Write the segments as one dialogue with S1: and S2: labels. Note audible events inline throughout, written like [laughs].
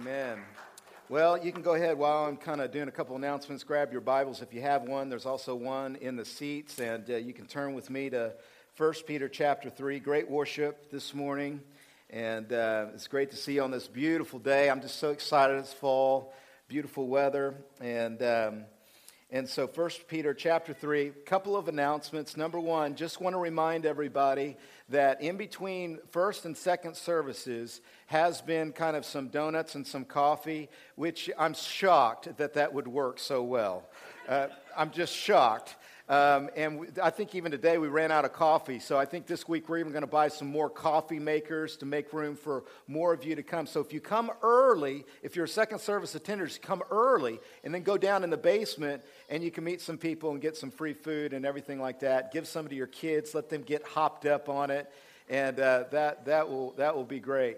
S1: Amen. Well, you can go ahead while I'm kind of doing a couple announcements. Grab your Bibles if you have one. There's also one in the seats, and uh, you can turn with me to 1 Peter chapter 3. Great worship this morning, and uh, it's great to see you on this beautiful day. I'm just so excited. It's fall, beautiful weather, and. Um, and so 1 Peter chapter 3, a couple of announcements. Number one, just want to remind everybody that in between first and second services has been kind of some donuts and some coffee, which I'm shocked that that would work so well. Uh, I'm just shocked. Um, and we, I think even today we ran out of coffee. So I think this week we're even going to buy some more coffee makers to make room for more of you to come. So if you come early, if you're a second service attender, come early and then go down in the basement and you can meet some people and get some free food and everything like that. Give some to your kids, let them get hopped up on it, and uh, that, that, will, that will be great.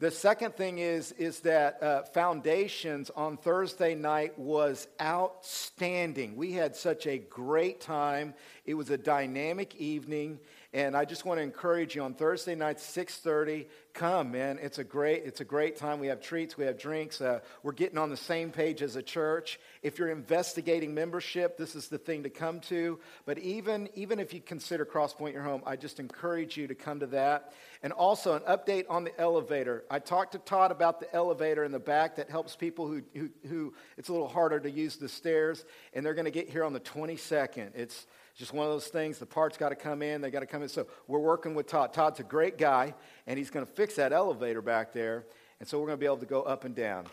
S1: The second thing is, is that uh, Foundations on Thursday night was outstanding. We had such a great time. It was a dynamic evening, and I just want to encourage you on Thursday night, 6:30. Come, man! It's a great, it's a great time. We have treats, we have drinks. Uh, we're getting on the same page as a church. If you're investigating membership, this is the thing to come to. But even even if you consider Crosspoint your home, I just encourage you to come to that. And also an update on the elevator. I talked to Todd about the elevator in the back that helps people who who, who it's a little harder to use the stairs, and they're going to get here on the 22nd. It's just one of those things. The parts got to come in, they got to come in. So we're working with Todd. Todd's a great guy, and he's going to fix that elevator back there. And so we're going to be able to go up and down.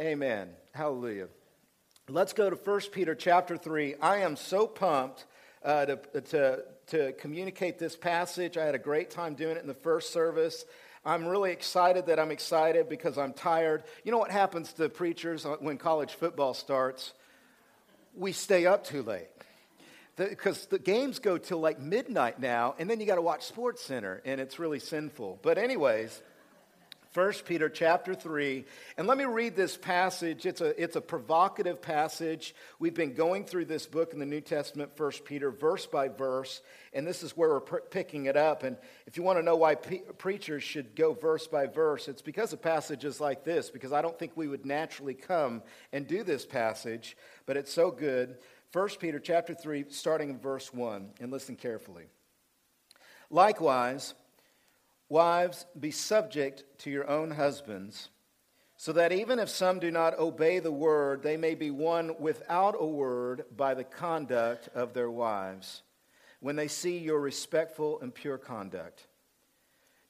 S1: Amen. Hallelujah. Let's go to 1 Peter chapter 3. I am so pumped uh, to, to, to communicate this passage. I had a great time doing it in the first service. I'm really excited that I'm excited because I'm tired. You know what happens to preachers when college football starts? We stay up too late because the, the, games go till like midnight now, and then you got to watch Sports Center, and it's really sinful. But anyways, 1 Peter chapter 3, and let me read this passage. It's a, it's a provocative passage. We've been going through this book in the New Testament, 1 Peter, verse by verse, and this is where we're pr- picking it up. And if you want to know why pe- preachers should go verse by verse, it's because of passages like this, because I don't think we would naturally come and do this passage, but it's so good. 1 Peter chapter 3, starting in verse 1, and listen carefully. Likewise, wives, be subject to your own husbands, so that even if some do not obey the word, they may be won without a word by the conduct of their wives, when they see your respectful and pure conduct.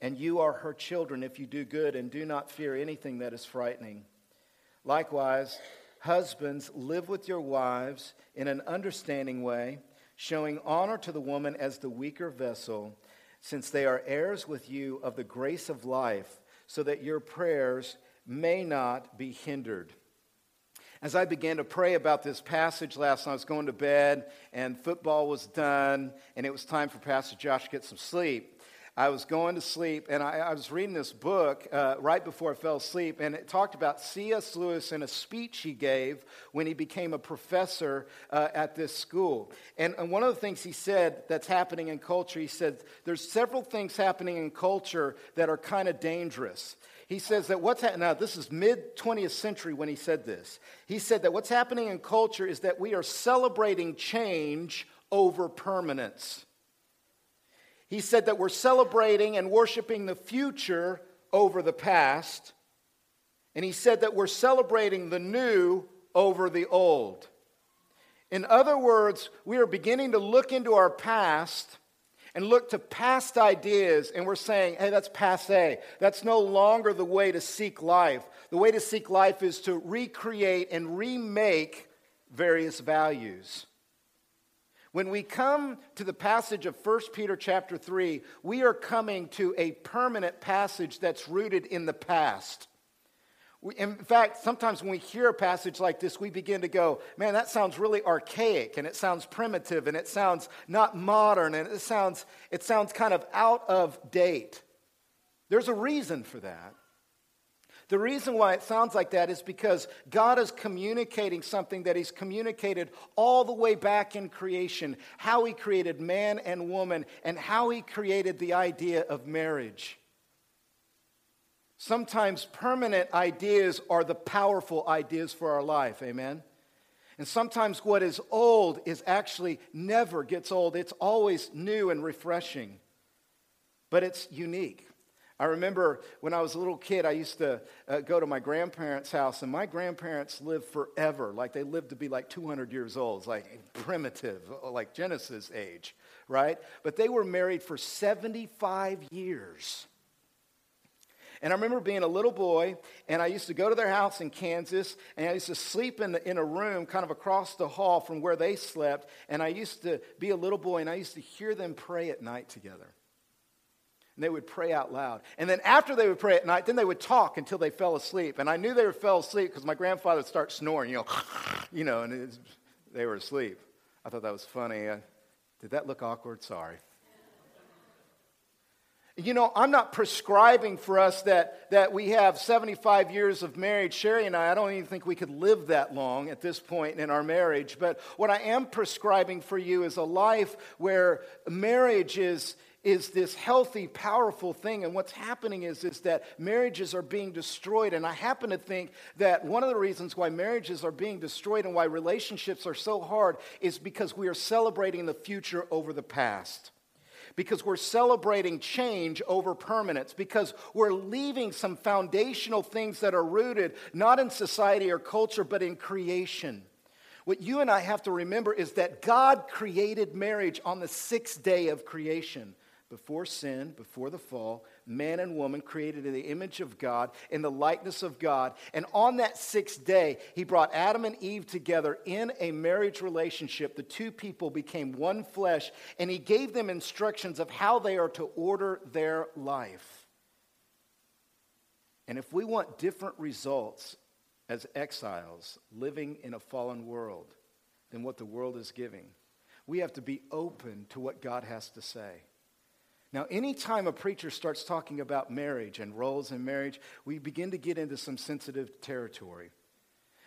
S1: and you are her children if you do good and do not fear anything that is frightening. Likewise, husbands, live with your wives in an understanding way, showing honor to the woman as the weaker vessel, since they are heirs with you of the grace of life, so that your prayers may not be hindered. As I began to pray about this passage last night, I was going to bed, and football was done, and it was time for Pastor Josh to get some sleep. I was going to sleep, and I, I was reading this book uh, right before I fell asleep, and it talked about C.S. Lewis in a speech he gave when he became a professor uh, at this school. And, and one of the things he said that's happening in culture, he said, there's several things happening in culture that are kind of dangerous. He says that what's happening, now this is mid 20th century when he said this. He said that what's happening in culture is that we are celebrating change over permanence. He said that we're celebrating and worshiping the future over the past. And he said that we're celebrating the new over the old. In other words, we are beginning to look into our past and look to past ideas, and we're saying, hey, that's passe. That's no longer the way to seek life. The way to seek life is to recreate and remake various values. When we come to the passage of 1 Peter chapter 3, we are coming to a permanent passage that's rooted in the past. We, in fact, sometimes when we hear a passage like this, we begin to go, man, that sounds really archaic and it sounds primitive and it sounds not modern and it sounds, it sounds kind of out of date. There's a reason for that. The reason why it sounds like that is because God is communicating something that He's communicated all the way back in creation how He created man and woman and how He created the idea of marriage. Sometimes permanent ideas are the powerful ideas for our life, amen? And sometimes what is old is actually never gets old. It's always new and refreshing, but it's unique. I remember when I was a little kid, I used to uh, go to my grandparents' house, and my grandparents lived forever. Like they lived to be like 200 years old, like primitive, like Genesis age, right? But they were married for 75 years. And I remember being a little boy, and I used to go to their house in Kansas, and I used to sleep in, the, in a room kind of across the hall from where they slept. And I used to be a little boy, and I used to hear them pray at night together. And they would pray out loud. And then after they would pray at night, then they would talk until they fell asleep. And I knew they fell asleep because my grandfather would start snoring, you know, [laughs] you know, and was, they were asleep. I thought that was funny. did that look awkward? Sorry. You know, I'm not prescribing for us that, that we have 75 years of marriage. Sherry and I, I don't even think we could live that long at this point in our marriage. But what I am prescribing for you is a life where marriage is, is this healthy, powerful thing. And what's happening is, is that marriages are being destroyed. And I happen to think that one of the reasons why marriages are being destroyed and why relationships are so hard is because we are celebrating the future over the past because we're celebrating change over permanence, because we're leaving some foundational things that are rooted not in society or culture, but in creation. What you and I have to remember is that God created marriage on the sixth day of creation before sin, before the fall, man and woman created in the image of God, in the likeness of God. And on that sixth day, he brought Adam and Eve together in a marriage relationship. The two people became one flesh, and he gave them instructions of how they are to order their life. And if we want different results as exiles living in a fallen world than what the world is giving, we have to be open to what God has to say. Now, anytime a preacher starts talking about marriage and roles in marriage, we begin to get into some sensitive territory.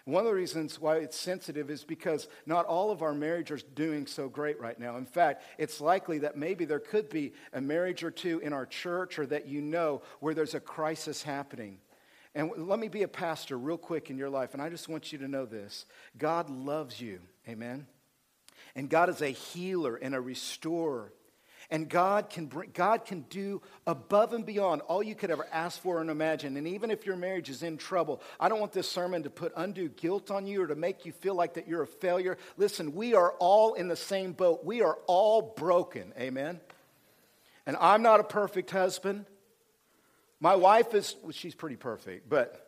S1: One of the reasons why it's sensitive is because not all of our marriages are doing so great right now. In fact, it's likely that maybe there could be a marriage or two in our church or that you know where there's a crisis happening. And let me be a pastor real quick in your life, and I just want you to know this God loves you. Amen. And God is a healer and a restorer. And God can, bring, God can do above and beyond all you could ever ask for and imagine. And even if your marriage is in trouble, I don't want this sermon to put undue guilt on you or to make you feel like that you're a failure. Listen, we are all in the same boat. We are all broken. Amen? And I'm not a perfect husband. My wife is, well, she's pretty perfect, but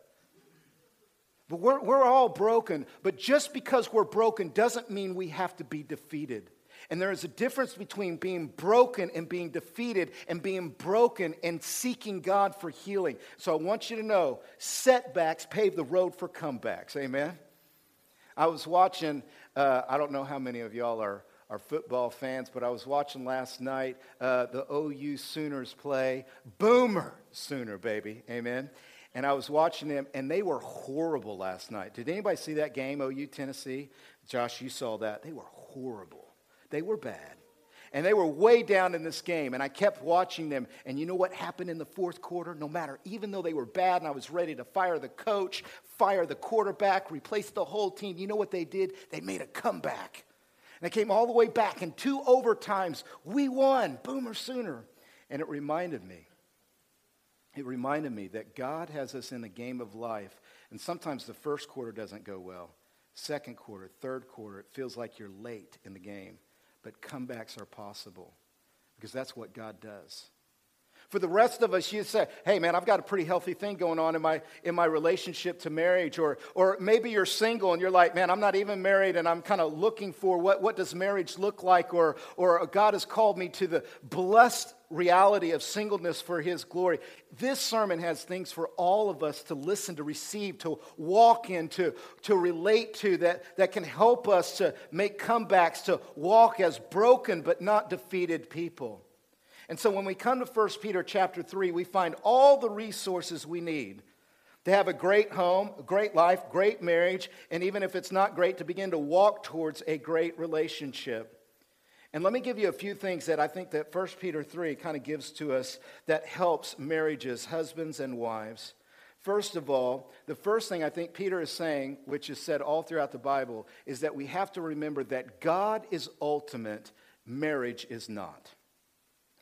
S1: but we're, we're all broken. But just because we're broken doesn't mean we have to be defeated. And there is a difference between being broken and being defeated and being broken and seeking God for healing. So I want you to know setbacks pave the road for comebacks. Amen. I was watching, uh, I don't know how many of y'all are, are football fans, but I was watching last night uh, the OU Sooners play. Boomer Sooner, baby. Amen. And I was watching them, and they were horrible last night. Did anybody see that game, OU Tennessee? Josh, you saw that. They were horrible. They were bad. And they were way down in this game. And I kept watching them. And you know what happened in the fourth quarter? No matter, even though they were bad and I was ready to fire the coach, fire the quarterback, replace the whole team, you know what they did? They made a comeback. And they came all the way back. In two overtimes, we won. Boomer Sooner. And it reminded me. It reminded me that God has us in the game of life. And sometimes the first quarter doesn't go well. Second quarter, third quarter, it feels like you're late in the game but comebacks are possible because that's what God does. For the rest of us, you say, hey man, I've got a pretty healthy thing going on in my, in my relationship to marriage. Or, or maybe you're single and you're like, man, I'm not even married and I'm kind of looking for what, what does marriage look like? Or, or God has called me to the blessed reality of singleness for his glory. This sermon has things for all of us to listen, to receive, to walk into, to relate to that, that can help us to make comebacks, to walk as broken but not defeated people. And so when we come to 1 Peter chapter 3, we find all the resources we need to have a great home, a great life, great marriage, and even if it's not great, to begin to walk towards a great relationship. And let me give you a few things that I think that 1 Peter 3 kind of gives to us that helps marriages, husbands and wives. First of all, the first thing I think Peter is saying, which is said all throughout the Bible, is that we have to remember that God is ultimate, marriage is not.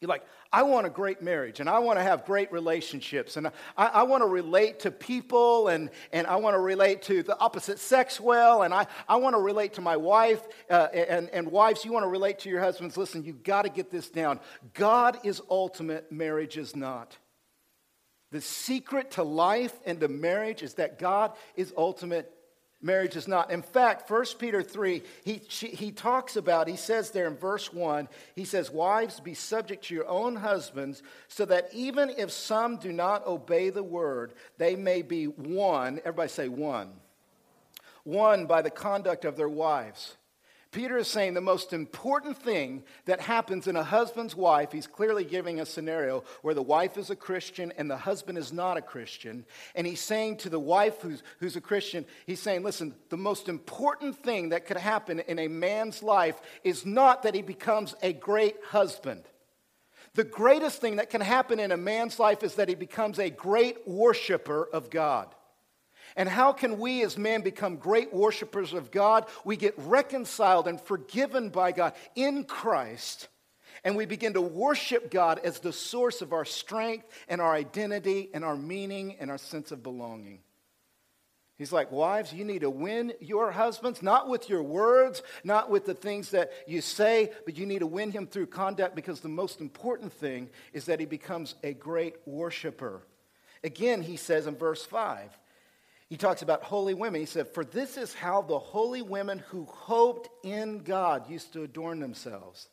S1: You're like, I want a great marriage and I want to have great relationships and I, I want to relate to people and, and I want to relate to the opposite sex well and I, I want to relate to my wife uh, and, and wives, you want to relate to your husbands. Listen, you've got to get this down. God is ultimate, marriage is not. The secret to life and to marriage is that God is ultimate, marriage is not. In fact, 1 Peter 3, he, she, he talks about, he says there in verse 1, he says, Wives, be subject to your own husbands, so that even if some do not obey the word, they may be won. Everybody say, won. Won by the conduct of their wives. Peter is saying the most important thing that happens in a husband's wife, he's clearly giving a scenario where the wife is a Christian and the husband is not a Christian. And he's saying to the wife who's, who's a Christian, he's saying, listen, the most important thing that could happen in a man's life is not that he becomes a great husband. The greatest thing that can happen in a man's life is that he becomes a great worshiper of God. And how can we as men become great worshipers of God? We get reconciled and forgiven by God in Christ, and we begin to worship God as the source of our strength and our identity and our meaning and our sense of belonging. He's like, Wives, you need to win your husbands, not with your words, not with the things that you say, but you need to win him through conduct because the most important thing is that he becomes a great worshiper. Again, he says in verse 5 he talks about holy women. He said, For this is how the holy women who hoped in God used to adorn themselves.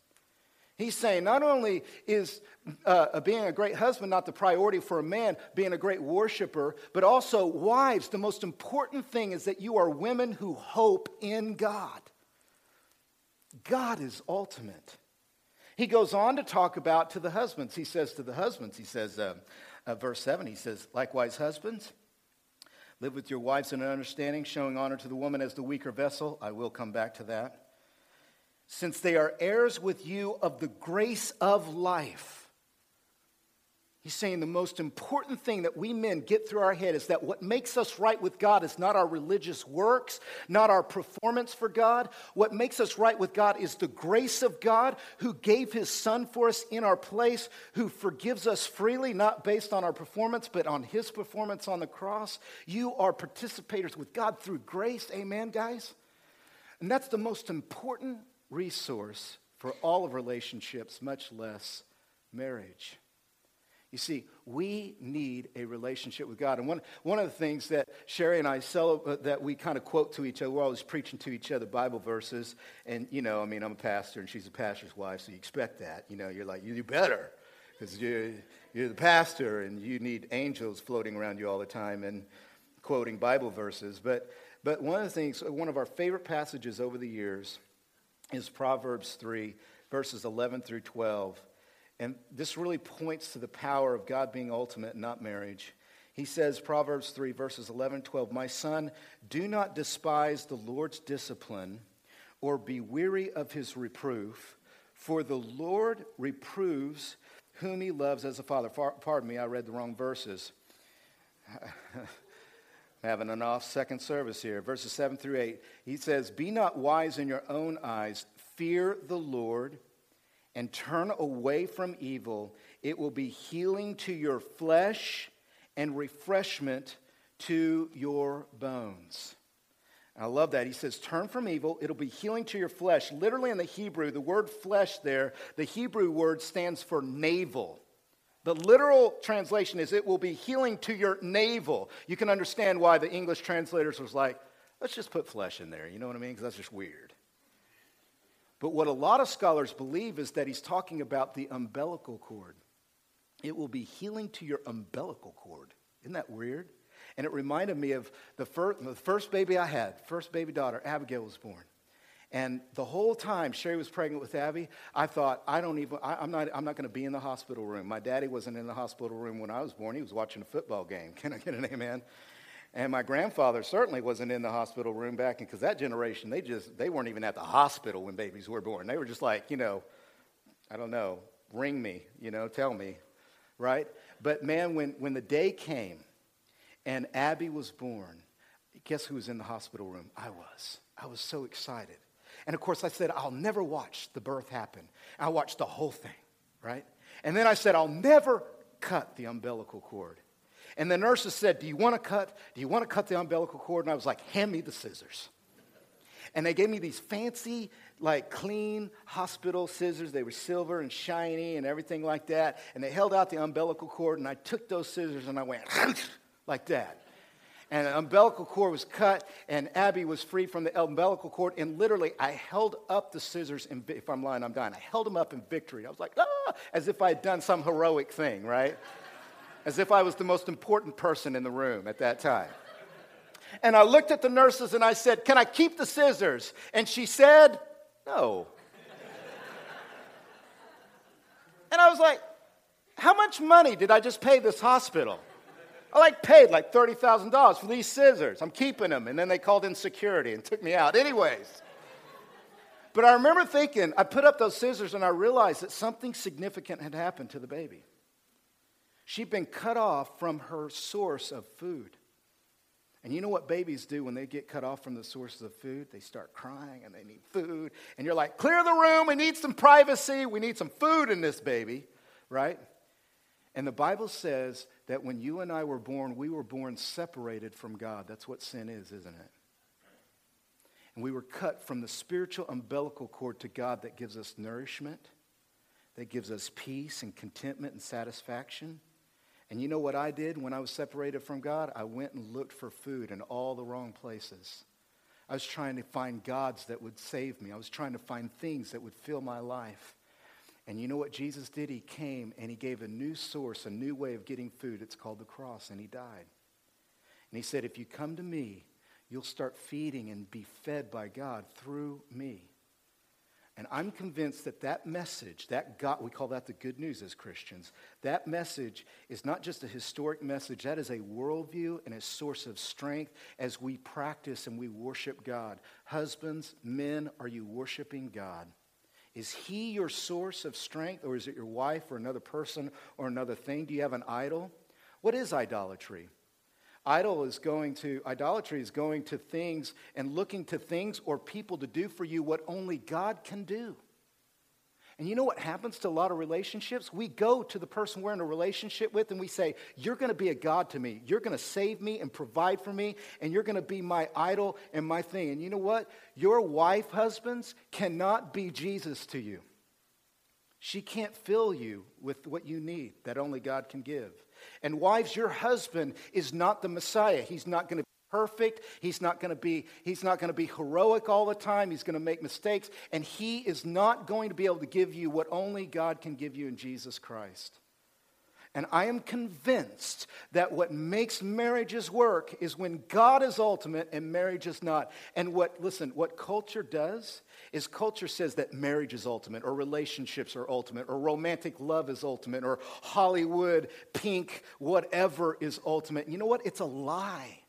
S1: He's saying not only is uh, being a great husband not the priority for a man, being a great worshiper, but also wives, the most important thing is that you are women who hope in God. God is ultimate. He goes on to talk about to the husbands. He says to the husbands, he says, uh, uh, verse 7, he says, likewise, husbands, Live with your wives in an understanding, showing honor to the woman as the weaker vessel. I will come back to that. Since they are heirs with you of the grace of life He's saying the most important thing that we men get through our head is that what makes us right with God is not our religious works, not our performance for God. What makes us right with God is the grace of God who gave his son for us in our place, who forgives us freely, not based on our performance, but on his performance on the cross. You are participators with God through grace. Amen, guys? And that's the most important resource for all of relationships, much less marriage. You see, we need a relationship with God. And one, one of the things that Sherry and I sell, uh, that we kind of quote to each other, we're always preaching to each other Bible verses. And, you know, I mean, I'm a pastor and she's a pastor's wife, so you expect that. You know, you're like, you do better because you're, you're the pastor and you need angels floating around you all the time and quoting Bible verses. But, but one of the things, one of our favorite passages over the years is Proverbs 3, verses 11 through 12. And this really points to the power of God being ultimate, not marriage. He says, Proverbs 3, verses 11 12, My son, do not despise the Lord's discipline or be weary of his reproof, for the Lord reproves whom he loves as a father. Pardon me, I read the wrong verses. [laughs] having an off second service here. Verses 7 through 8. He says, Be not wise in your own eyes, fear the Lord and turn away from evil, it will be healing to your flesh and refreshment to your bones. I love that. He says, Turn from evil, it'll be healing to your flesh. Literally in the Hebrew, the word flesh there, the Hebrew word stands for navel. The literal translation is it will be healing to your navel. You can understand why the English translators was like, let's just put flesh in there. You know what I mean? Because that's just weird. But what a lot of scholars believe is that he's talking about the umbilical cord. It will be healing to your umbilical cord. Isn't that weird? And it reminded me of the first, the first baby I had, first baby daughter, Abigail was born. And the whole time Sherry was pregnant with Abby, I thought, I don't even, I, am not, I'm not going to be in the hospital room. My daddy wasn't in the hospital room when I was born. He was watching a football game. [laughs] Can I get an amen? And my grandfather certainly wasn't in the hospital room back in because that generation, they just, they weren't even at the hospital when babies were born. They were just like, you know, I don't know, ring me, you know, tell me, right? But man, when, when the day came and Abby was born, guess who was in the hospital room? I was. I was so excited. And of course, I said, I'll never watch the birth happen. I watched the whole thing, right? And then I said, I'll never cut the umbilical cord. And the nurses said, Do you want to cut? Do you want to cut the umbilical cord? And I was like, Hand me the scissors. And they gave me these fancy, like clean hospital scissors. They were silver and shiny and everything like that. And they held out the umbilical cord, and I took those scissors and I went [laughs] like that and the umbilical cord was cut, and Abby was free from the umbilical cord. And literally, I held up the scissors, and if I'm lying, I'm dying. I held them up in victory. I was like, ah, as if I had done some heroic thing, right? As if I was the most important person in the room at that time. And I looked at the nurses and I said, Can I keep the scissors? And she said, No. and I was like, How much money did I just pay this hospital? I like paid like $30,000 for these scissors. I'm keeping them. And then they called in security and took me out. Anyways. But I remember thinking, I put up those scissors and I realized that something significant had happened to the baby. She'd been cut off from her source of food. And you know what babies do when they get cut off from the sources of food? They start crying and they need food. And you're like, clear the room. We need some privacy. We need some food in this baby, right? And the Bible says that when you and I were born, we were born separated from God. That's what sin is, isn't it? And we were cut from the spiritual umbilical cord to God that gives us nourishment, that gives us peace and contentment and satisfaction. And you know what I did when I was separated from God? I went and looked for food in all the wrong places. I was trying to find gods that would save me. I was trying to find things that would fill my life. And you know what Jesus did? He came and he gave a new source, a new way of getting food. It's called the cross, and he died. And he said, If you come to me, you'll start feeding and be fed by God through me. And I'm convinced that that message, that God, we call that the good news as Christians, that message is not just a historic message, that is a worldview and a source of strength as we practice and we worship God. Husbands, men, are you worshiping God? Is he your source of strength, or is it your wife, or another person, or another thing? Do you have an idol? What is idolatry? Idol is going to, idolatry is going to things and looking to things or people to do for you what only God can do. And you know what happens to a lot of relationships? We go to the person we're in a relationship with and we say, You're going to be a God to me. You're going to save me and provide for me, and you're going to be my idol and my thing. And you know what? Your wife, husbands, cannot be Jesus to you. She can't fill you with what you need that only God can give. And wives, your husband is not the Messiah. He's not going to be perfect. He's not going to be he's not going to be heroic all the time. He's going to make mistakes and he is not going to be able to give you what only God can give you in Jesus Christ. And I am convinced that what makes marriages work is when God is ultimate and marriage is not. And what, listen, what culture does is culture says that marriage is ultimate, or relationships are ultimate, or romantic love is ultimate, or Hollywood, pink, whatever is ultimate. You know what? It's a lie.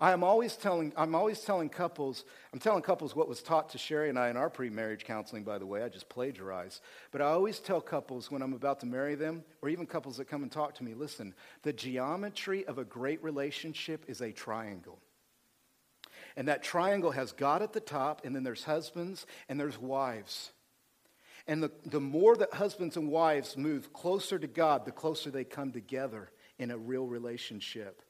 S1: I am always telling, I'm always telling couples, I'm telling couples what was taught to Sherry and I in our pre marriage counseling, by the way. I just plagiarize. But I always tell couples when I'm about to marry them, or even couples that come and talk to me listen, the geometry of a great relationship is a triangle. And that triangle has God at the top, and then there's husbands and there's wives. And the, the more that husbands and wives move closer to God, the closer they come together in a real relationship.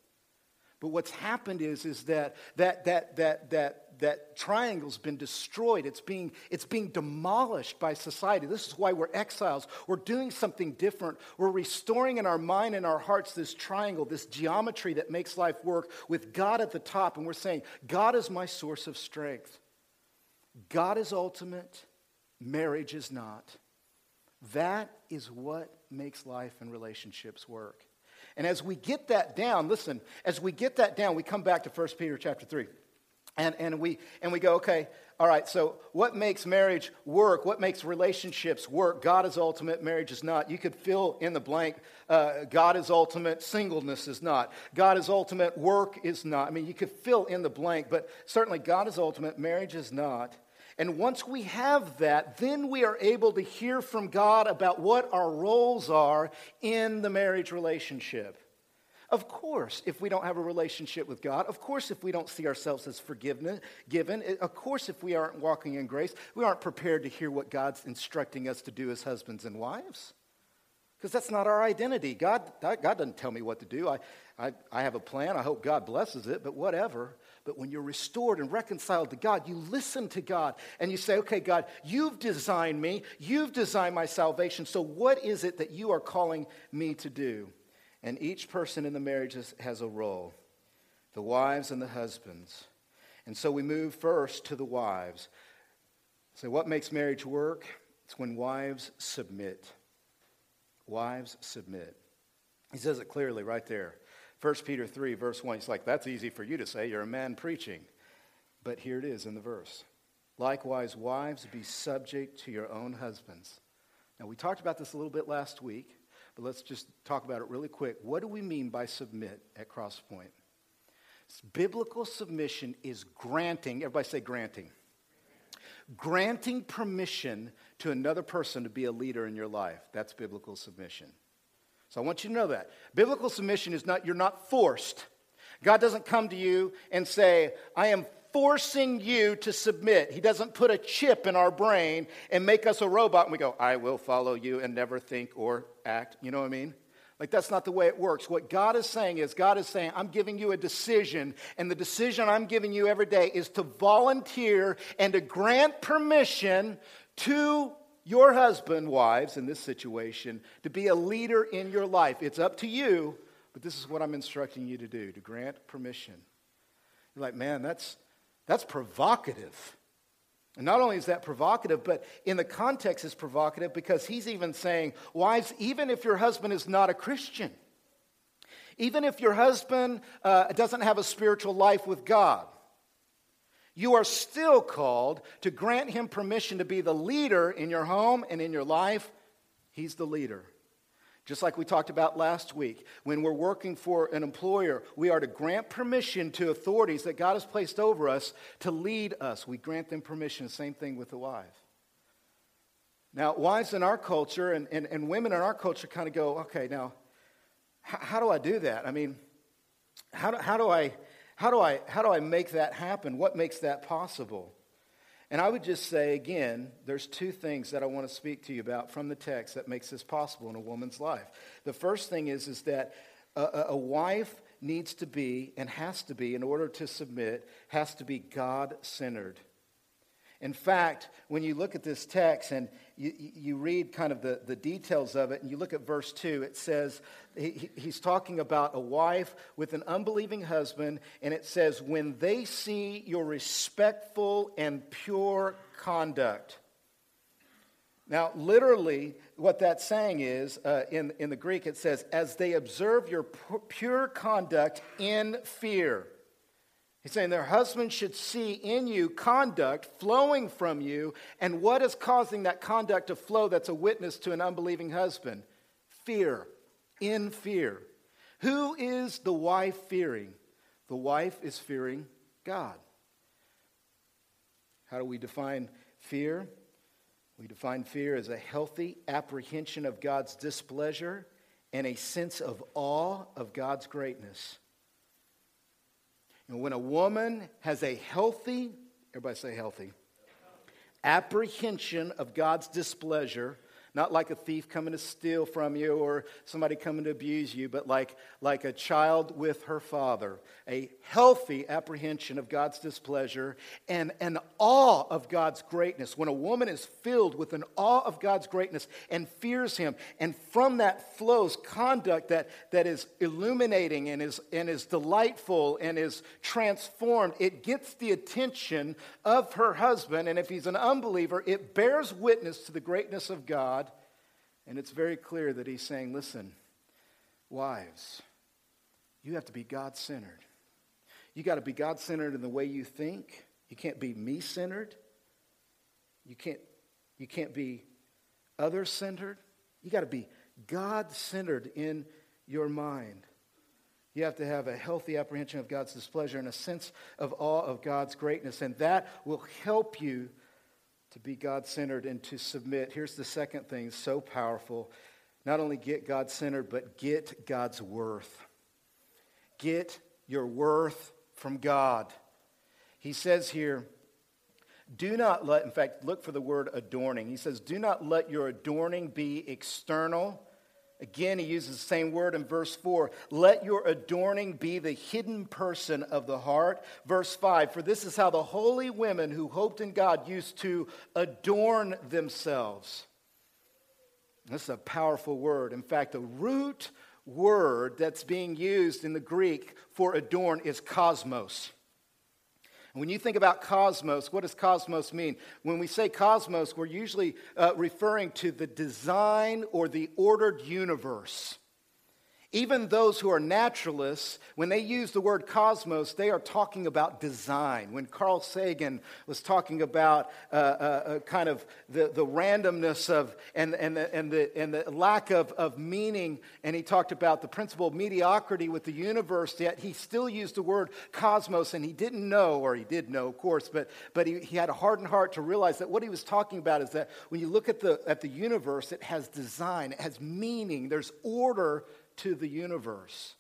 S1: But what's happened is, is that, that, that, that, that that triangle's been destroyed. It's being, it's being demolished by society. This is why we're exiles. We're doing something different. We're restoring in our mind and our hearts this triangle, this geometry that makes life work with God at the top. And we're saying, God is my source of strength. God is ultimate, marriage is not. That is what makes life and relationships work. And as we get that down, listen, as we get that down, we come back to 1 Peter chapter 3. And, and, we, and we go, okay, all right, so what makes marriage work? What makes relationships work? God is ultimate, marriage is not. You could fill in the blank. Uh, God is ultimate, singleness is not. God is ultimate, work is not. I mean, you could fill in the blank, but certainly God is ultimate, marriage is not. And once we have that, then we are able to hear from God about what our roles are in the marriage relationship. Of course, if we don't have a relationship with God, of course, if we don't see ourselves as forgiven, given, eh, of course, if we aren't walking in grace, we aren't prepared to hear what God's instructing us to do as husbands and wives. Because that's not our identity. God, God doesn't tell me what to do. I, I, I have a plan. I hope God blesses it, but whatever. But when you're restored and reconciled to God, you listen to God and you say, okay, God, you've designed me. You've designed my salvation. So what is it that you are calling me to do? And each person in the marriage has a role the wives and the husbands. And so we move first to the wives. So, what makes marriage work? It's when wives submit. Wives submit. He says it clearly right there. 1 Peter 3, verse 1. He's like, that's easy for you to say. You're a man preaching. But here it is in the verse. Likewise, wives, be subject to your own husbands. Now, we talked about this a little bit last week. But let's just talk about it really quick. What do we mean by submit at Crosspoint? Biblical submission is granting, everybody say granting. Granting permission to another person to be a leader in your life. That's biblical submission. So I want you to know that. Biblical submission is not, you're not forced. God doesn't come to you and say, I am forcing you to submit. He doesn't put a chip in our brain and make us a robot and we go, I will follow you and never think or act. You know what I mean? Like, that's not the way it works. What God is saying is, God is saying, I'm giving you a decision, and the decision I'm giving you every day is to volunteer and to grant permission to your husband, wives, in this situation, to be a leader in your life. It's up to you, but this is what I'm instructing you to do to grant permission. You're like, man, that's, that's provocative. And not only is that provocative, but in the context is provocative because he's even saying, wives, even if your husband is not a Christian, even if your husband uh, doesn't have a spiritual life with God, you are still called to grant him permission to be the leader in your home and in your life. He's the leader. Just like we talked about last week, when we're working for an employer, we are to grant permission to authorities that God has placed over us to lead us. We grant them permission. Same thing with the wife. Now, wives in our culture and, and, and women in our culture kind of go, okay, now, h- how do I do that? I mean, how do, how, do I, how, do I, how do I make that happen? What makes that possible? And I would just say again, there's two things that I want to speak to you about from the text that makes this possible in a woman's life. The first thing is, is that a, a wife needs to be and has to be, in order to submit, has to be God centered. In fact, when you look at this text and you, you read kind of the, the details of it, and you look at verse 2, it says he, he's talking about a wife with an unbelieving husband, and it says, when they see your respectful and pure conduct. Now, literally, what that's saying is, uh, in, in the Greek, it says, as they observe your pure conduct in fear. He's saying their husband should see in you conduct flowing from you, and what is causing that conduct to flow that's a witness to an unbelieving husband? Fear. In fear. Who is the wife fearing? The wife is fearing God. How do we define fear? We define fear as a healthy apprehension of God's displeasure and a sense of awe of God's greatness. And when a woman has a healthy, everybody say healthy, apprehension of God's displeasure, Not like a thief coming to steal from you or somebody coming to abuse you, but like, like a child with her father. A healthy apprehension of God's displeasure and an awe of God's greatness. When a woman is filled with an awe of God's greatness and fears Him, and from that flows conduct that, that is illuminating and is, and is delightful and is transformed, it gets the attention of her husband. And if he's an unbeliever, it bears witness to the greatness of God and it's very clear that he's saying, listen, wives, you have to be God centered. You got to be God centered in the way you think. You can't be me centered. You can't, you can't be other centered. You got to be God centered in your mind. You have to have a healthy apprehension of God's displeasure and a sense of awe of God's greatness. And that will help you to be God centered and to submit. Here's the second thing, so powerful. Not only get God centered, but get God's worth. Get your worth from God. He says here, do not let, in fact, look for the word adorning. He says, do not let your adorning be external Again, he uses the same word in verse 4. Let your adorning be the hidden person of the heart. Verse 5 For this is how the holy women who hoped in God used to adorn themselves. This is a powerful word. In fact, the root word that's being used in the Greek for adorn is cosmos. When you think about cosmos, what does cosmos mean? When we say cosmos, we're usually uh, referring to the design or the ordered universe. Even those who are naturalists, when they use the word cosmos, they are talking about design. When Carl Sagan was talking about uh, uh, uh, kind of the, the randomness of and, and, the, and, the, and the lack of, of meaning, and he talked about the principle of mediocrity with the universe, yet he still used the word cosmos, and he didn't know, or he did know, of course, but, but he, he had a hardened heart to realize that what he was talking about is that when you look at the, at the universe, it has design, it has meaning, there's order to the universe,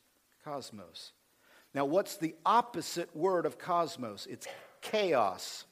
S1: cosmos. Now, what's the opposite word of cosmos? It's chaos.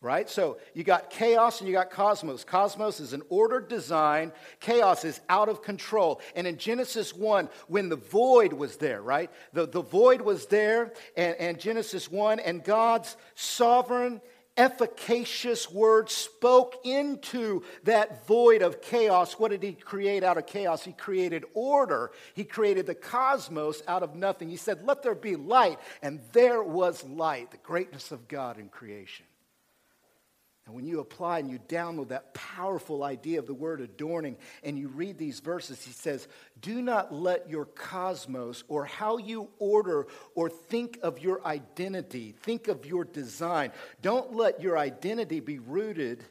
S1: Right? So you got chaos and you got cosmos. Cosmos is an ordered design, chaos is out of control. And in Genesis 1, when the void was there, right? The, the void was there, and, and Genesis 1, and God's sovereign efficacious word spoke into that void of chaos. What did he create out of chaos? He created order. He created the cosmos out of nothing. He said, Let there be light. And there was light, the greatness of God in creation. And when you apply and you download that powerful idea of the word adorning and you read these verses, he says, Do not let your cosmos or how you order or think of your identity, think of your design, don't let your identity be rooted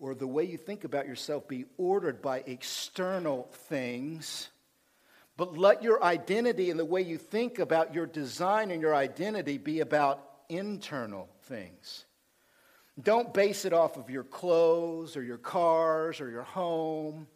S1: or the way you think about yourself be ordered by external things. But let your identity and the way you think about your design and your identity be about internal things. Don't base it off of your clothes or your cars or your home.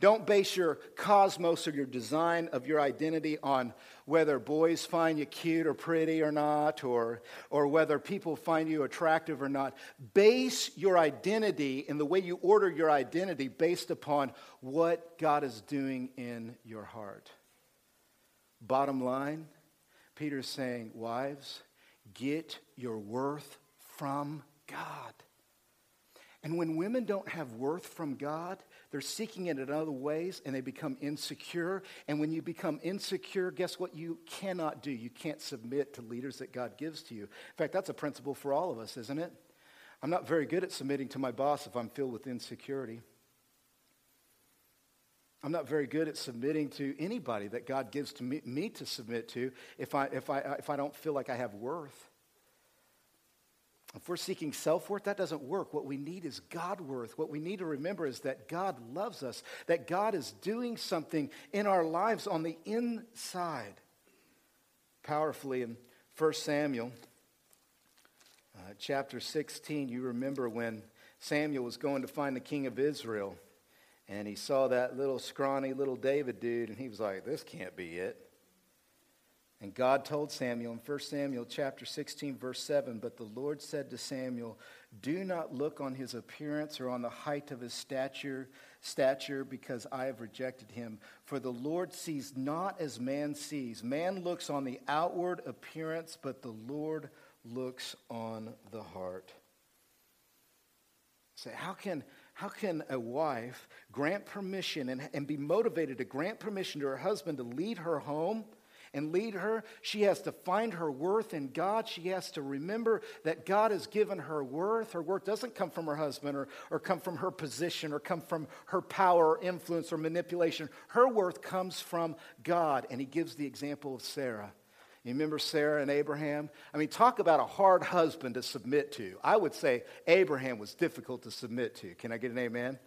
S1: Don't base your cosmos or your design of your identity on whether boys find you cute or pretty or not, or, or whether people find you attractive or not. Base your identity in the way you order your identity based upon what God is doing in your heart. Bottom line, Peter's saying, Wives, get your worth from God. And when women don't have worth from God, they're seeking it in other ways and they become insecure. And when you become insecure, guess what you cannot do? You can't submit to leaders that God gives to you. In fact, that's a principle for all of us, isn't it? I'm not very good at submitting to my boss if I'm filled with insecurity. I'm not very good at submitting to anybody that God gives to me, me to submit to if I, if, I, if I don't feel like I have worth. If we're seeking self worth, that doesn't work. What we need is God worth. What we need to remember is that God loves us, that God is doing something in our lives on the inside. Powerfully in 1 Samuel uh, chapter 16, you remember when Samuel was going to find the king of Israel, and he saw that little scrawny little David dude, and he was like, This can't be it. And God told Samuel in 1 Samuel chapter 16 verse 7, but the Lord said to Samuel, "Do not look on his appearance or on the height of his stature, stature because I have rejected him, for the Lord sees not as man sees. Man looks on the outward appearance, but the Lord looks on the heart." Say, how can how can a wife grant permission and, and be motivated to grant permission to her husband to lead her home? And lead her. She has to find her worth in God. She has to remember that God has given her worth. Her worth doesn't come from her husband or, or come from her position or come from her power or influence or manipulation. Her worth comes from God. And he gives the example of Sarah. You remember Sarah and Abraham? I mean, talk about a hard husband to submit to. I would say Abraham was difficult to submit to. Can I get an amen?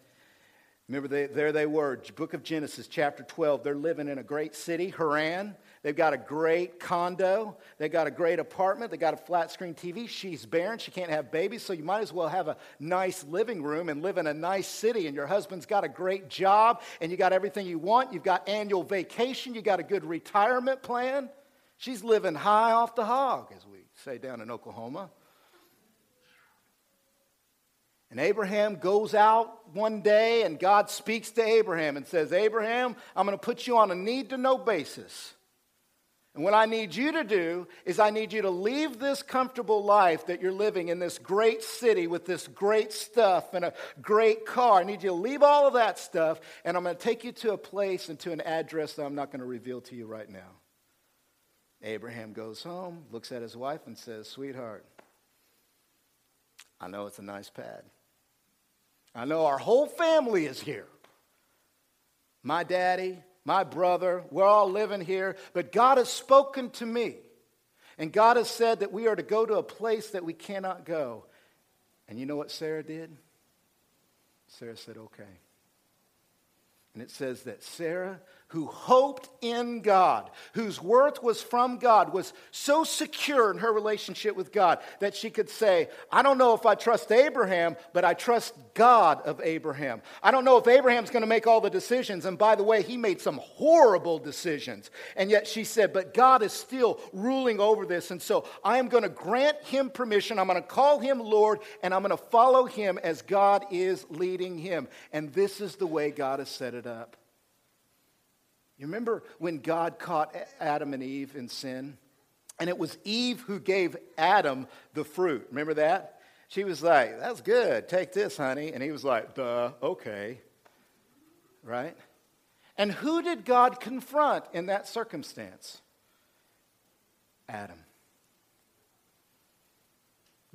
S1: Remember, they, there they were, book of Genesis, chapter 12. They're living in a great city, Haran. They've got a great condo. They've got a great apartment. They've got a flat screen TV. She's barren. She can't have babies. So you might as well have a nice living room and live in a nice city. And your husband's got a great job and you got everything you want. You've got annual vacation. You got a good retirement plan. She's living high off the hog, as we say down in Oklahoma. And Abraham goes out one day, and God speaks to Abraham and says, Abraham, I'm going to put you on a need to know basis. And what I need you to do is, I need you to leave this comfortable life that you're living in this great city with this great stuff and a great car. I need you to leave all of that stuff, and I'm going to take you to a place and to an address that I'm not going to reveal to you right now. Abraham goes home, looks at his wife, and says, Sweetheart, I know it's a nice pad. I know our whole family is here. My daddy, my brother, we're all living here, but God has spoken to me. And God has said that we are to go to a place that we cannot go. And you know what Sarah did? Sarah said, okay. And it says that Sarah who hoped in God, whose worth was from God, was so secure in her relationship with God that she could say, I don't know if I trust Abraham, but I trust God of Abraham. I don't know if Abraham's going to make all the decisions. And by the way, he made some horrible decisions. And yet she said, But God is still ruling over this. And so I am going to grant him permission. I'm going to call him Lord, and I'm going to follow him as God is leading him. And this is the way God has set it up. You remember when God caught Adam and Eve in sin? And it was Eve who gave Adam the fruit. Remember that? She was like, That's good. Take this, honey. And he was like, Duh, okay. Right? And who did God confront in that circumstance? Adam.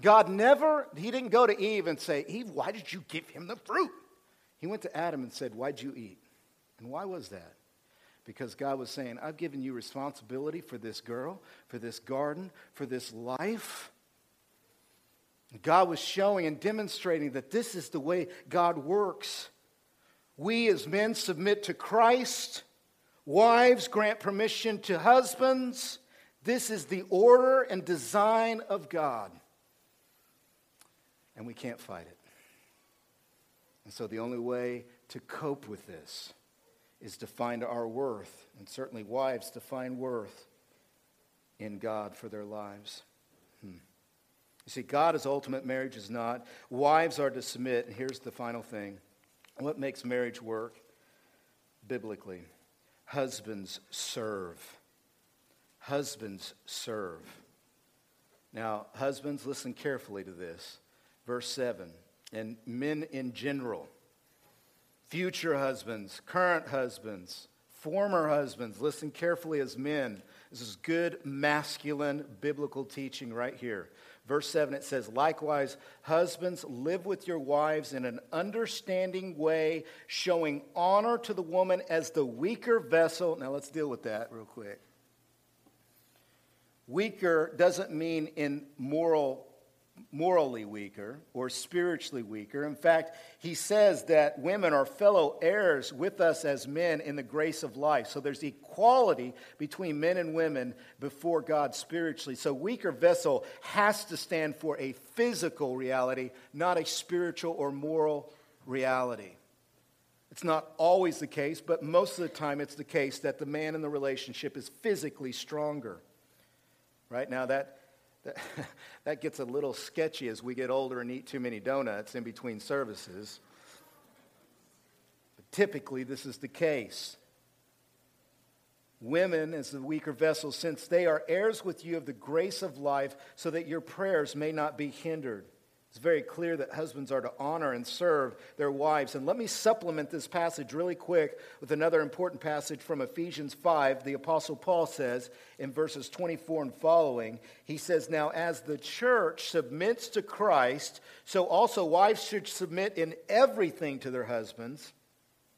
S1: God never, he didn't go to Eve and say, Eve, why did you give him the fruit? He went to Adam and said, Why'd you eat? And why was that? Because God was saying, I've given you responsibility for this girl, for this garden, for this life. God was showing and demonstrating that this is the way God works. We as men submit to Christ. Wives grant permission to husbands. This is the order and design of God. And we can't fight it. And so the only way to cope with this is to find our worth, and certainly wives to find worth in God for their lives. Hmm. You see, God is ultimate, marriage is not. Wives are to submit, and here's the final thing what makes marriage work biblically? Husbands serve. Husbands serve. Now, husbands, listen carefully to this. Verse 7, and men in general future husbands, current husbands, former husbands, listen carefully as men. This is good masculine biblical teaching right here. Verse 7 it says, Likewise, husbands, live with your wives in an understanding way, showing honor to the woman as the weaker vessel. Now let's deal with that real quick. Weaker doesn't mean in moral morally weaker or spiritually weaker. In fact, he says that women are fellow heirs with us as men in the grace of life. So there's equality between men and women before God spiritually. So weaker vessel has to stand for a physical reality, not a spiritual or moral reality. It's not always the case, but most of the time it's the case that the man in the relationship is physically stronger. Right now, that, that, [laughs] that gets a little sketchy as we get older and eat too many donuts in between services. But typically, this is the case. Women, as the weaker vessels, since they are heirs with you of the grace of life, so that your prayers may not be hindered. It's very clear that husbands are to honor and serve their wives. And let me supplement this passage really quick with another important passage from Ephesians 5. The Apostle Paul says in verses 24 and following, he says, Now as the church submits to Christ, so also wives should submit in everything to their husbands.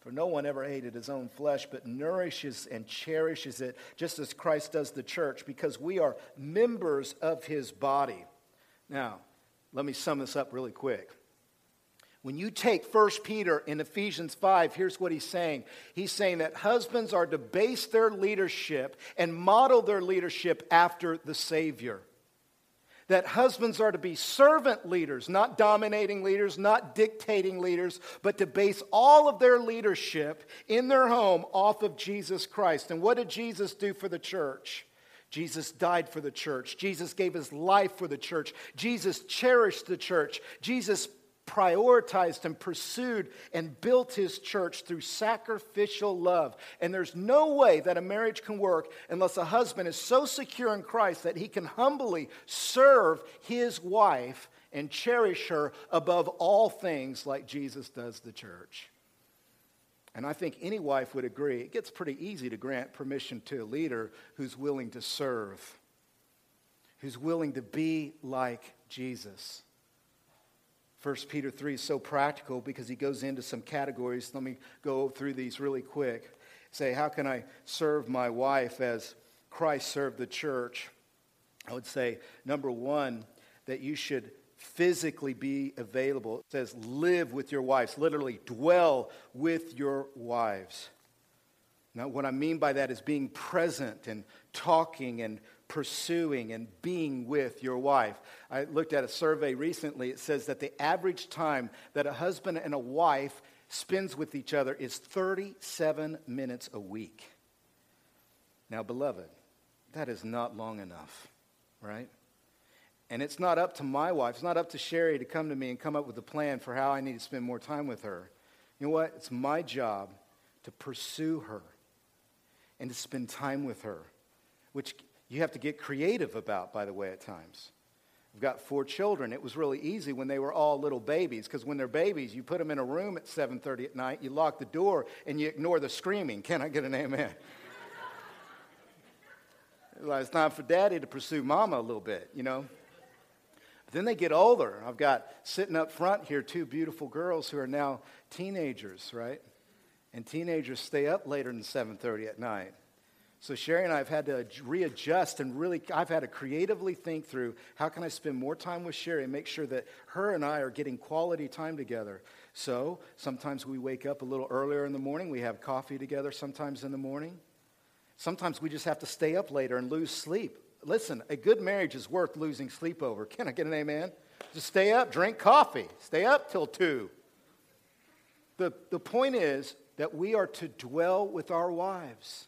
S1: For no one ever hated his own flesh, but nourishes and cherishes it, just as Christ does the church, because we are members of his body. Now, let me sum this up really quick. When you take 1 Peter in Ephesians 5, here's what he's saying. He's saying that husbands are to base their leadership and model their leadership after the Savior that husbands are to be servant leaders, not dominating leaders, not dictating leaders, but to base all of their leadership in their home off of Jesus Christ. And what did Jesus do for the church? Jesus died for the church. Jesus gave his life for the church. Jesus cherished the church. Jesus prioritized and pursued and built his church through sacrificial love. And there's no way that a marriage can work unless a husband is so secure in Christ that he can humbly serve his wife and cherish her above all things like Jesus does the church. And I think any wife would agree it gets pretty easy to grant permission to a leader who's willing to serve, who's willing to be like Jesus. 1 Peter 3 is so practical because he goes into some categories. Let me go through these really quick. Say, how can I serve my wife as Christ served the church? I would say, number one, that you should physically be available. It says, live with your wives, literally, dwell with your wives. Now, what I mean by that is being present and talking and pursuing and being with your wife. I looked at a survey recently. It says that the average time that a husband and a wife spends with each other is 37 minutes a week. Now, beloved, that is not long enough, right? And it's not up to my wife, it's not up to Sherry to come to me and come up with a plan for how I need to spend more time with her. You know what? It's my job to pursue her and to spend time with her, which you have to get creative about, by the way, at times. I've got four children. It was really easy when they were all little babies because when they're babies, you put them in a room at 7:30 at night, you lock the door, and you ignore the screaming. Can I get an amen? [laughs] well, it's time for daddy to pursue mama a little bit, you know. But then they get older. I've got sitting up front here two beautiful girls who are now teenagers, right? And teenagers stay up later than 7:30 at night. So Sherry and I have had to readjust and really, I've had to creatively think through how can I spend more time with Sherry and make sure that her and I are getting quality time together. So sometimes we wake up a little earlier in the morning. We have coffee together sometimes in the morning. Sometimes we just have to stay up later and lose sleep. Listen, a good marriage is worth losing sleep over. Can I get an amen? Just stay up, drink coffee, stay up till 2. The, the point is that we are to dwell with our wives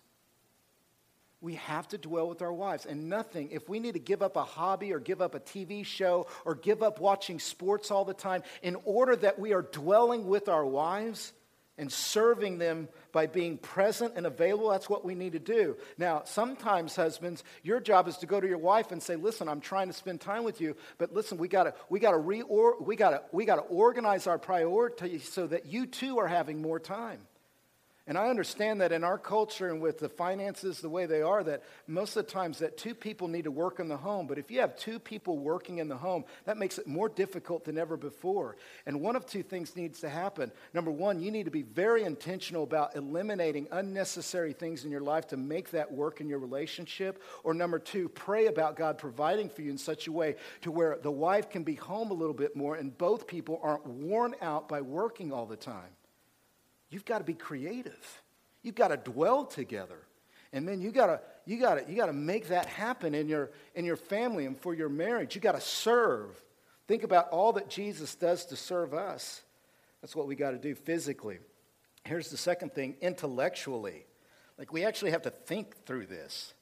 S1: we have to dwell with our wives. And nothing, if we need to give up a hobby or give up a TV show or give up watching sports all the time in order that we are dwelling with our wives and serving them by being present and available, that's what we need to do. Now, sometimes, husbands, your job is to go to your wife and say, Listen, I'm trying to spend time with you, but listen, we gotta, we gotta, reor- we gotta, we gotta organize our priorities so that you too are having more time. And I understand that in our culture and with the finances the way they are, that most of the times that two people need to work in the home. But if you have two people working in the home, that makes it more difficult than ever before. And one of two things needs to happen. Number one, you need to be very intentional about eliminating unnecessary things in your life to make that work in your relationship. Or number two, pray about God providing for you in such a way to where the wife can be home a little bit more and both people aren't worn out by working all the time. You've got to be creative. You've got to dwell together. And then you gotta, you gotta, you gotta make that happen in your, in your family and for your marriage. You gotta serve. Think about all that Jesus does to serve us. That's what we got to do physically. Here's the second thing intellectually. Like we actually have to think through this.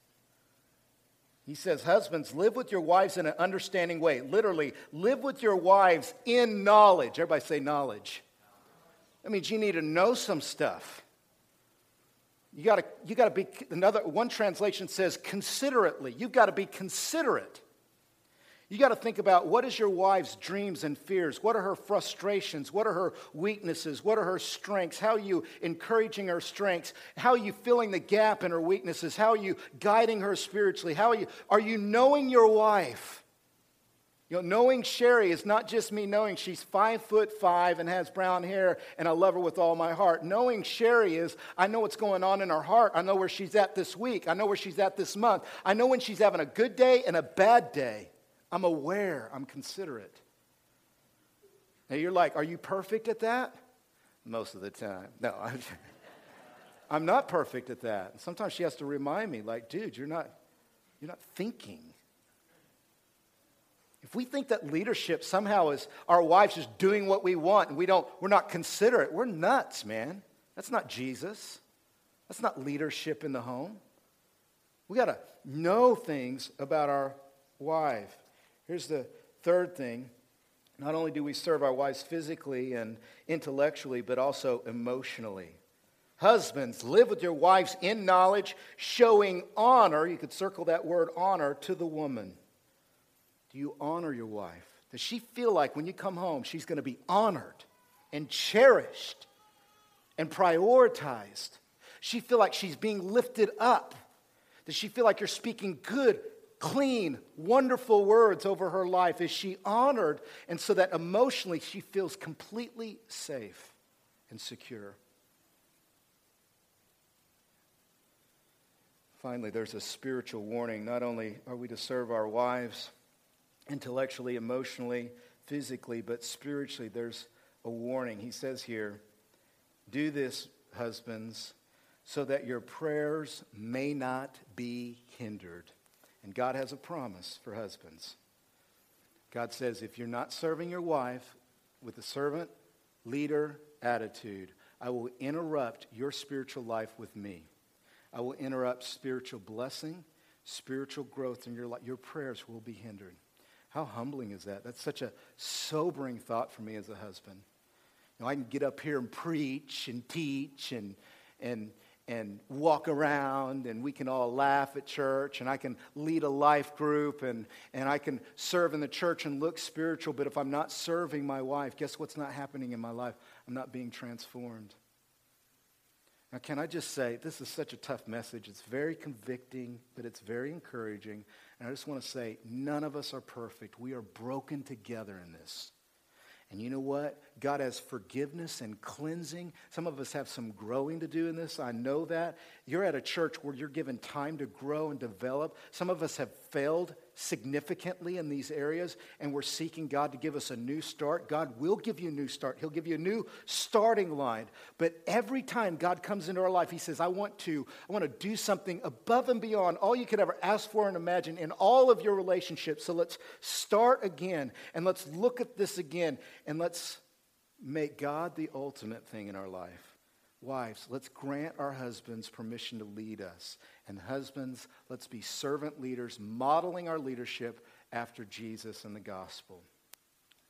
S1: He says, Husbands, live with your wives in an understanding way. Literally, live with your wives in knowledge. Everybody say knowledge. That means you need to know some stuff. You got to you got to be another one translation says considerately. You've got to be considerate. You got to think about what is your wife's dreams and fears? What are her frustrations? What are her weaknesses? What are her strengths? How are you encouraging her strengths? How are you filling the gap in her weaknesses? How are you guiding her spiritually? How are you are you knowing your wife? You know, knowing Sherry is not just me knowing she's five foot five and has brown hair and I love her with all my heart. Knowing Sherry is I know what's going on in her heart. I know where she's at this week. I know where she's at this month. I know when she's having a good day and a bad day. I'm aware. I'm considerate. Now you're like, are you perfect at that? Most of the time. No, I'm, [laughs] I'm not perfect at that. Sometimes she has to remind me, like, dude, you're not, you're not thinking. If we think that leadership somehow is our wives just doing what we want and we don't, we're not considerate, we're nuts, man. That's not Jesus. That's not leadership in the home. We got to know things about our wife. Here's the third thing. Not only do we serve our wives physically and intellectually, but also emotionally. Husbands, live with your wives in knowledge, showing honor, you could circle that word honor, to the woman. Do you honor your wife? Does she feel like when you come home, she's going to be honored and cherished and prioritized? She feel like she's being lifted up? Does she feel like you're speaking good, clean, wonderful words over her life? Is she honored? And so that emotionally she feels completely safe and secure. Finally, there's a spiritual warning. Not only are we to serve our wives, intellectually, emotionally, physically, but spiritually, there's a warning. He says here, Do this, husbands, so that your prayers may not be hindered. And God has a promise for husbands. God says, if you're not serving your wife with a servant leader attitude, I will interrupt your spiritual life with me. I will interrupt spiritual blessing, spiritual growth in your life. Your prayers will be hindered. How humbling is that? That's such a sobering thought for me as a husband. You know, I can get up here and preach and teach and, and, and walk around and we can all laugh at church and I can lead a life group and, and I can serve in the church and look spiritual, but if I'm not serving my wife, guess what's not happening in my life? I'm not being transformed. Now, can I just say, this is such a tough message. It's very convicting, but it's very encouraging. And I just want to say, none of us are perfect. We are broken together in this. And you know what? God has forgiveness and cleansing. Some of us have some growing to do in this. I know that. You're at a church where you're given time to grow and develop. Some of us have failed significantly in these areas, and we're seeking God to give us a new start. God will give you a new start, He'll give you a new starting line. But every time God comes into our life, He says, I want to, I want to do something above and beyond all you could ever ask for and imagine in all of your relationships. So let's start again and let's look at this again and let's make God the ultimate thing in our life. Wives, let's grant our husbands permission to lead us. And husbands, let's be servant leaders, modeling our leadership after Jesus and the gospel.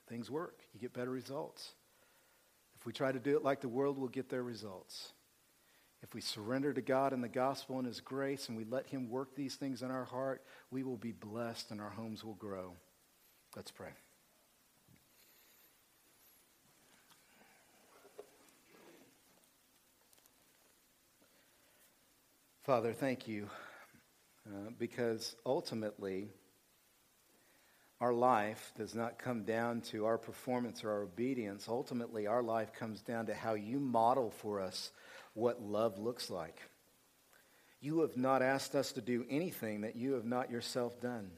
S1: Things work, you get better results. If we try to do it like the world, we'll get their results. If we surrender to God and the gospel and His grace and we let Him work these things in our heart, we will be blessed and our homes will grow. Let's pray. Father, thank you uh, because ultimately our life does not come down to our performance or our obedience. Ultimately, our life comes down to how you model for us what love looks like. You have not asked us to do anything that you have not yourself done.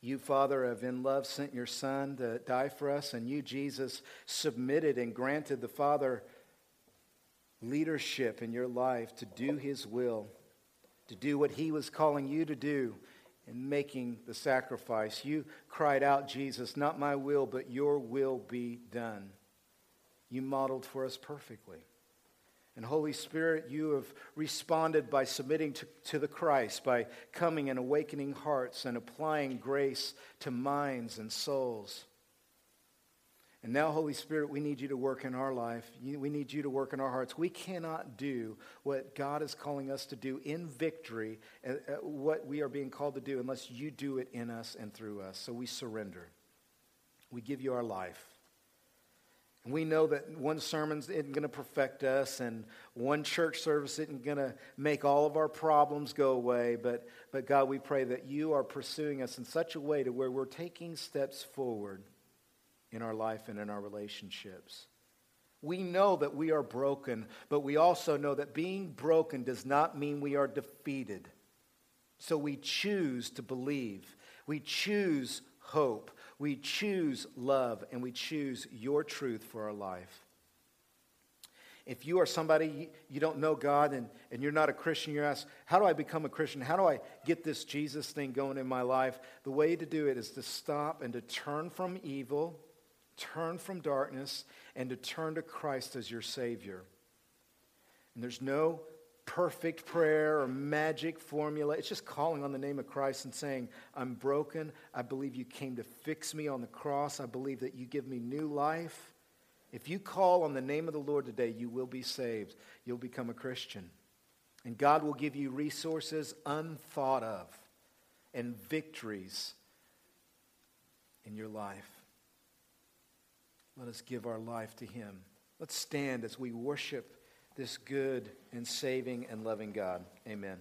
S1: You, Father, have in love sent your Son to die for us, and you, Jesus, submitted and granted the Father leadership in your life to do his will, to do what he was calling you to do in making the sacrifice. You cried out, Jesus, not my will, but your will be done. You modeled for us perfectly. And Holy Spirit, you have responded by submitting to, to the Christ, by coming and awakening hearts and applying grace to minds and souls. And now, Holy Spirit, we need you to work in our life. We need you to work in our hearts. We cannot do what God is calling us to do in victory, uh, uh, what we are being called to do, unless you do it in us and through us. So we surrender. We give you our life. And we know that one sermon isn't going to perfect us, and one church service isn't going to make all of our problems go away. But, but God, we pray that you are pursuing us in such a way to where we're taking steps forward in our life and in our relationships. We know that we are broken, but we also know that being broken does not mean we are defeated. So we choose to believe. We choose hope. We choose love, and we choose your truth for our life. If you are somebody, you don't know God and, and you're not a Christian, you're asked, How do I become a Christian? How do I get this Jesus thing going in my life? The way to do it is to stop and to turn from evil turn from darkness and to turn to Christ as your Savior. And there's no perfect prayer or magic formula. It's just calling on the name of Christ and saying, I'm broken. I believe you came to fix me on the cross. I believe that you give me new life. If you call on the name of the Lord today, you will be saved. You'll become a Christian. And God will give you resources unthought of and victories in your life. Let us give our life to him. Let's stand as we worship this good and saving and loving God. Amen.